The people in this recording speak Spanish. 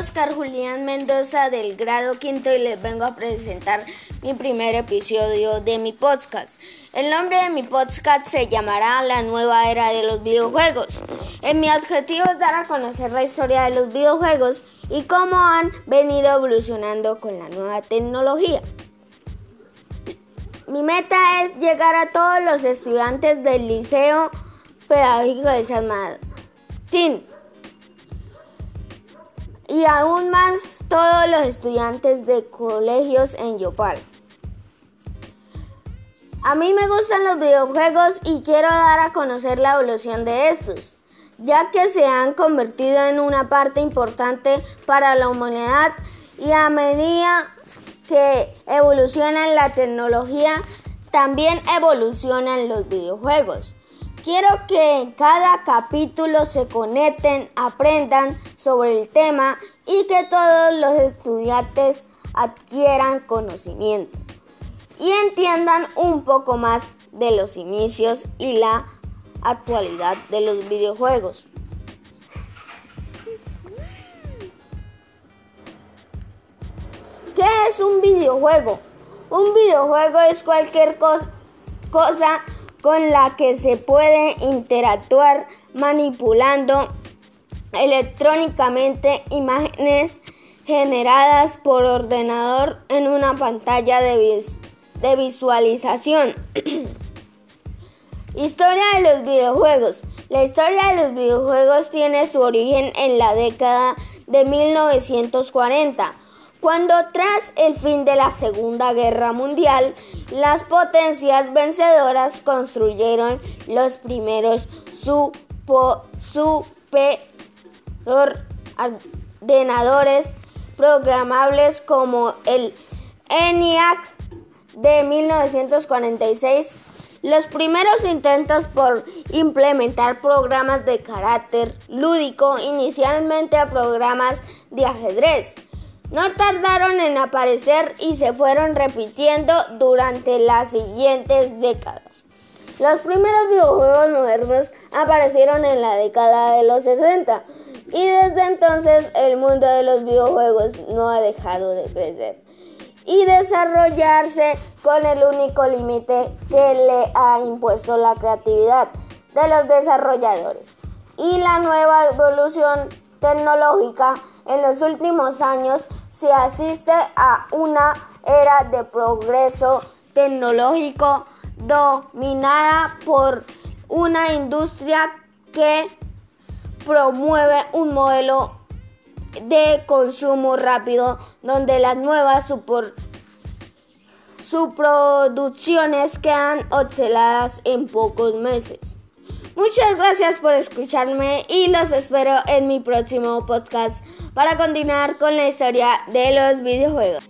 Oscar Julián Mendoza del grado quinto y les vengo a presentar mi primer episodio de mi podcast. El nombre de mi podcast se llamará La nueva era de los videojuegos. En mi objetivo es dar a conocer la historia de los videojuegos y cómo han venido evolucionando con la nueva tecnología. Mi meta es llegar a todos los estudiantes del Liceo Pedagógico de San Martín y aún más todos los estudiantes de colegios en Yopal. A mí me gustan los videojuegos y quiero dar a conocer la evolución de estos, ya que se han convertido en una parte importante para la humanidad y a medida que evoluciona la tecnología, también evolucionan los videojuegos. Quiero que en cada capítulo se conecten, aprendan sobre el tema y que todos los estudiantes adquieran conocimiento y entiendan un poco más de los inicios y la actualidad de los videojuegos. ¿Qué es un videojuego? Un videojuego es cualquier cosa con la que se puede interactuar manipulando electrónicamente imágenes generadas por ordenador en una pantalla de, de visualización. historia de los videojuegos. La historia de los videojuegos tiene su origen en la década de 1940 cuando tras el fin de la Segunda Guerra Mundial, las potencias vencedoras construyeron los primeros ordenadores programables como el ENIAC de 1946. Los primeros intentos por implementar programas de carácter lúdico inicialmente a programas de ajedrez no tardaron en aparecer y se fueron repitiendo durante las siguientes décadas. Los primeros videojuegos modernos aparecieron en la década de los 60 y desde entonces el mundo de los videojuegos no ha dejado de crecer y desarrollarse con el único límite que le ha impuesto la creatividad de los desarrolladores y la nueva evolución tecnológica en los últimos años se asiste a una era de progreso tecnológico dominada por una industria que promueve un modelo de consumo rápido donde las nuevas subproducciones quedan obsoletas en pocos meses. Muchas gracias por escucharme y los espero en mi próximo podcast para continuar con la historia de los videojuegos.